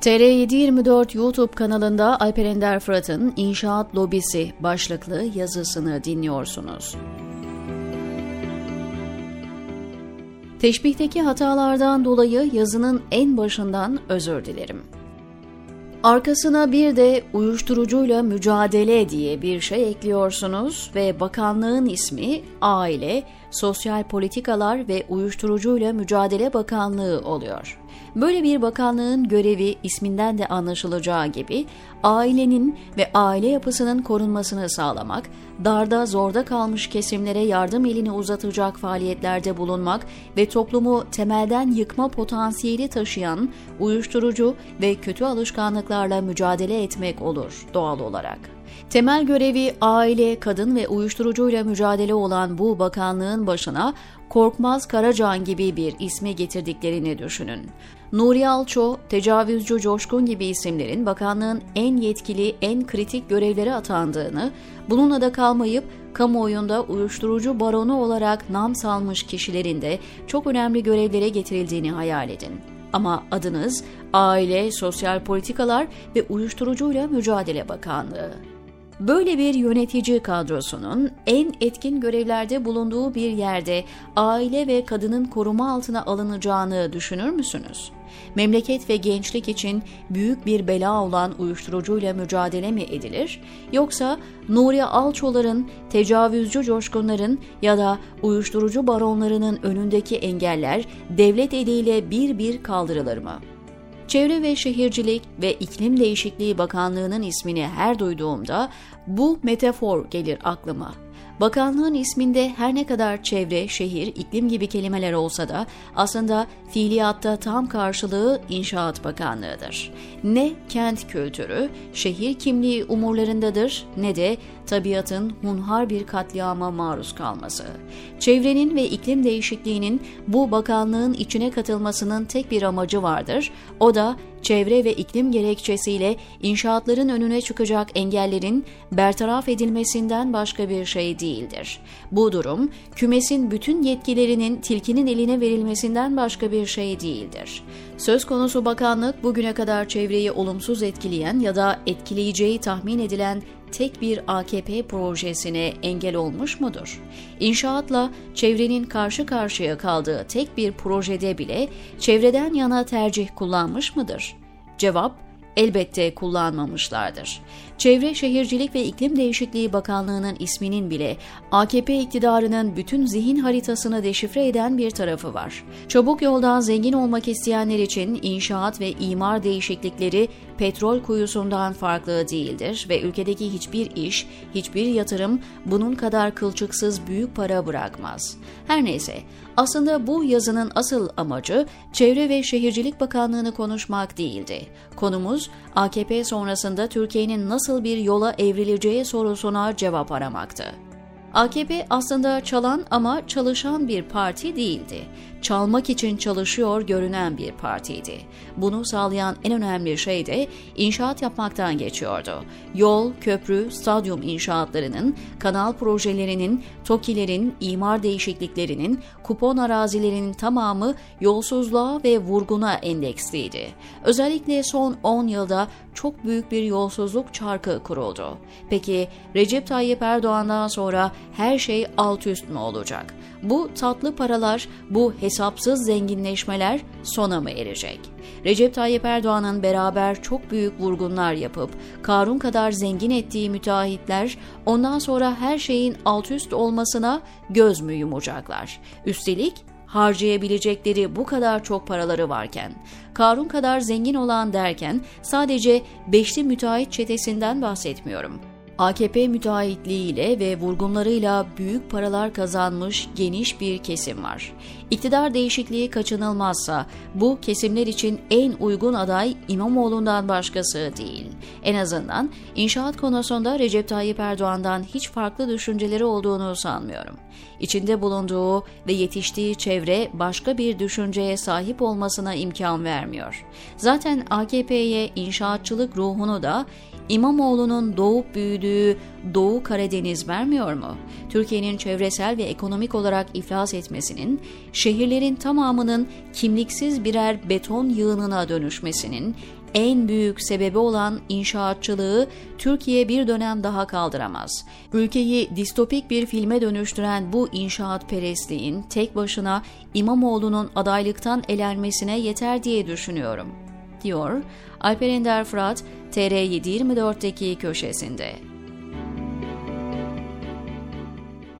TR724 YouTube kanalında Alper Ender Fırat'ın İnşaat Lobisi başlıklı yazısını dinliyorsunuz. Teşbihteki hatalardan dolayı yazının en başından özür dilerim. Arkasına bir de uyuşturucuyla mücadele diye bir şey ekliyorsunuz ve bakanlığın ismi Aile, Sosyal Politikalar ve Uyuşturucuyla Mücadele Bakanlığı oluyor. Böyle bir bakanlığın görevi isminden de anlaşılacağı gibi ailenin ve aile yapısının korunmasını sağlamak, darda zorda kalmış kesimlere yardım elini uzatacak faaliyetlerde bulunmak ve toplumu temelden yıkma potansiyeli taşıyan uyuşturucu ve kötü alışkanlıklarla mücadele etmek olur doğal olarak. Temel görevi aile, kadın ve uyuşturucuyla mücadele olan bu bakanlığın başına Korkmaz Karacan gibi bir ismi getirdiklerini düşünün. Nuri Alço, Tecavüzcü Coşkun gibi isimlerin bakanlığın en yetkili, en kritik görevlere atandığını, bununla da kalmayıp kamuoyunda uyuşturucu baronu olarak nam salmış kişilerin de çok önemli görevlere getirildiğini hayal edin. Ama adınız Aile, Sosyal Politikalar ve Uyuşturucuyla Mücadele Bakanlığı. Böyle bir yönetici kadrosunun en etkin görevlerde bulunduğu bir yerde aile ve kadının koruma altına alınacağını düşünür müsünüz? Memleket ve gençlik için büyük bir bela olan uyuşturucuyla mücadele mi edilir? Yoksa Nuri Alçoların, tecavüzcü coşkunların ya da uyuşturucu baronlarının önündeki engeller devlet eliyle bir bir kaldırılır mı?'' Çevre ve Şehircilik ve İklim Değişikliği Bakanlığı'nın ismini her duyduğumda bu metafor gelir aklıma. Bakanlığın isminde her ne kadar çevre, şehir, iklim gibi kelimeler olsa da aslında fiiliyatta tam karşılığı İnşaat Bakanlığı'dır. Ne kent kültürü, şehir kimliği umurlarındadır ne de tabiatın hunhar bir katliama maruz kalması. Çevrenin ve iklim değişikliğinin bu bakanlığın içine katılmasının tek bir amacı vardır. O da çevre ve iklim gerekçesiyle inşaatların önüne çıkacak engellerin bertaraf edilmesinden başka bir şey değildir. Bu durum kümesin bütün yetkilerinin tilkinin eline verilmesinden başka bir şey değildir. Söz konusu bakanlık bugüne kadar çevreyi olumsuz etkileyen ya da etkileyeceği tahmin edilen tek bir AKP projesine engel olmuş mudur? İnşaatla çevrenin karşı karşıya kaldığı tek bir projede bile çevreden yana tercih kullanmış mıdır? Cevap elbette kullanmamışlardır. Çevre Şehircilik ve İklim Değişikliği Bakanlığı'nın isminin bile AKP iktidarının bütün zihin haritasını deşifre eden bir tarafı var. Çabuk yoldan zengin olmak isteyenler için inşaat ve imar değişiklikleri petrol kuyusundan farklı değildir ve ülkedeki hiçbir iş, hiçbir yatırım bunun kadar kılçıksız büyük para bırakmaz. Her neyse, aslında bu yazının asıl amacı Çevre ve Şehircilik Bakanlığı'nı konuşmak değildi. Konumuz AKP sonrasında Türkiye'nin nasıl bir yola evrileceği sorusuna cevap aramaktı. AKP aslında çalan ama çalışan bir parti değildi. Çalmak için çalışıyor görünen bir partiydi. Bunu sağlayan en önemli şey de inşaat yapmaktan geçiyordu. Yol, köprü, stadyum inşaatlarının, kanal projelerinin, TOKİ'lerin, imar değişikliklerinin, kupon arazilerinin tamamı yolsuzluğa ve vurguna endeksliydi. Özellikle son 10 yılda çok büyük bir yolsuzluk çarkı kuruldu. Peki Recep Tayyip Erdoğan'dan sonra her şey alt üst mü olacak? Bu tatlı paralar, bu hesapsız zenginleşmeler sona mı erecek? Recep Tayyip Erdoğan'ın beraber çok büyük vurgunlar yapıp Karun kadar zengin ettiği müteahhitler ondan sonra her şeyin alt üst olmasına göz mü yumacaklar? Üstelik harcayabilecekleri bu kadar çok paraları varken, Karun kadar zengin olan derken sadece beşli müteahhit çetesinden bahsetmiyorum. AKP müteahhitliğiyle ve vurgunlarıyla büyük paralar kazanmış geniş bir kesim var. İktidar değişikliği kaçınılmazsa bu kesimler için en uygun aday İmamoğlu'ndan başkası değil. En azından inşaat konusunda Recep Tayyip Erdoğan'dan hiç farklı düşünceleri olduğunu sanmıyorum. İçinde bulunduğu ve yetiştiği çevre başka bir düşünceye sahip olmasına imkan vermiyor. Zaten AKP'ye inşaatçılık ruhunu da İmamoğlu'nun doğup büyüdüğü Doğu Karadeniz vermiyor mu? Türkiye'nin çevresel ve ekonomik olarak iflas etmesinin, şehirlerin tamamının kimliksiz birer beton yığınına dönüşmesinin, en büyük sebebi olan inşaatçılığı Türkiye bir dönem daha kaldıramaz. Ülkeyi distopik bir filme dönüştüren bu inşaat perestliğin tek başına İmamoğlu'nun adaylıktan elenmesine yeter diye düşünüyorum, diyor Alper Ender Fırat TR724'deki köşesinde.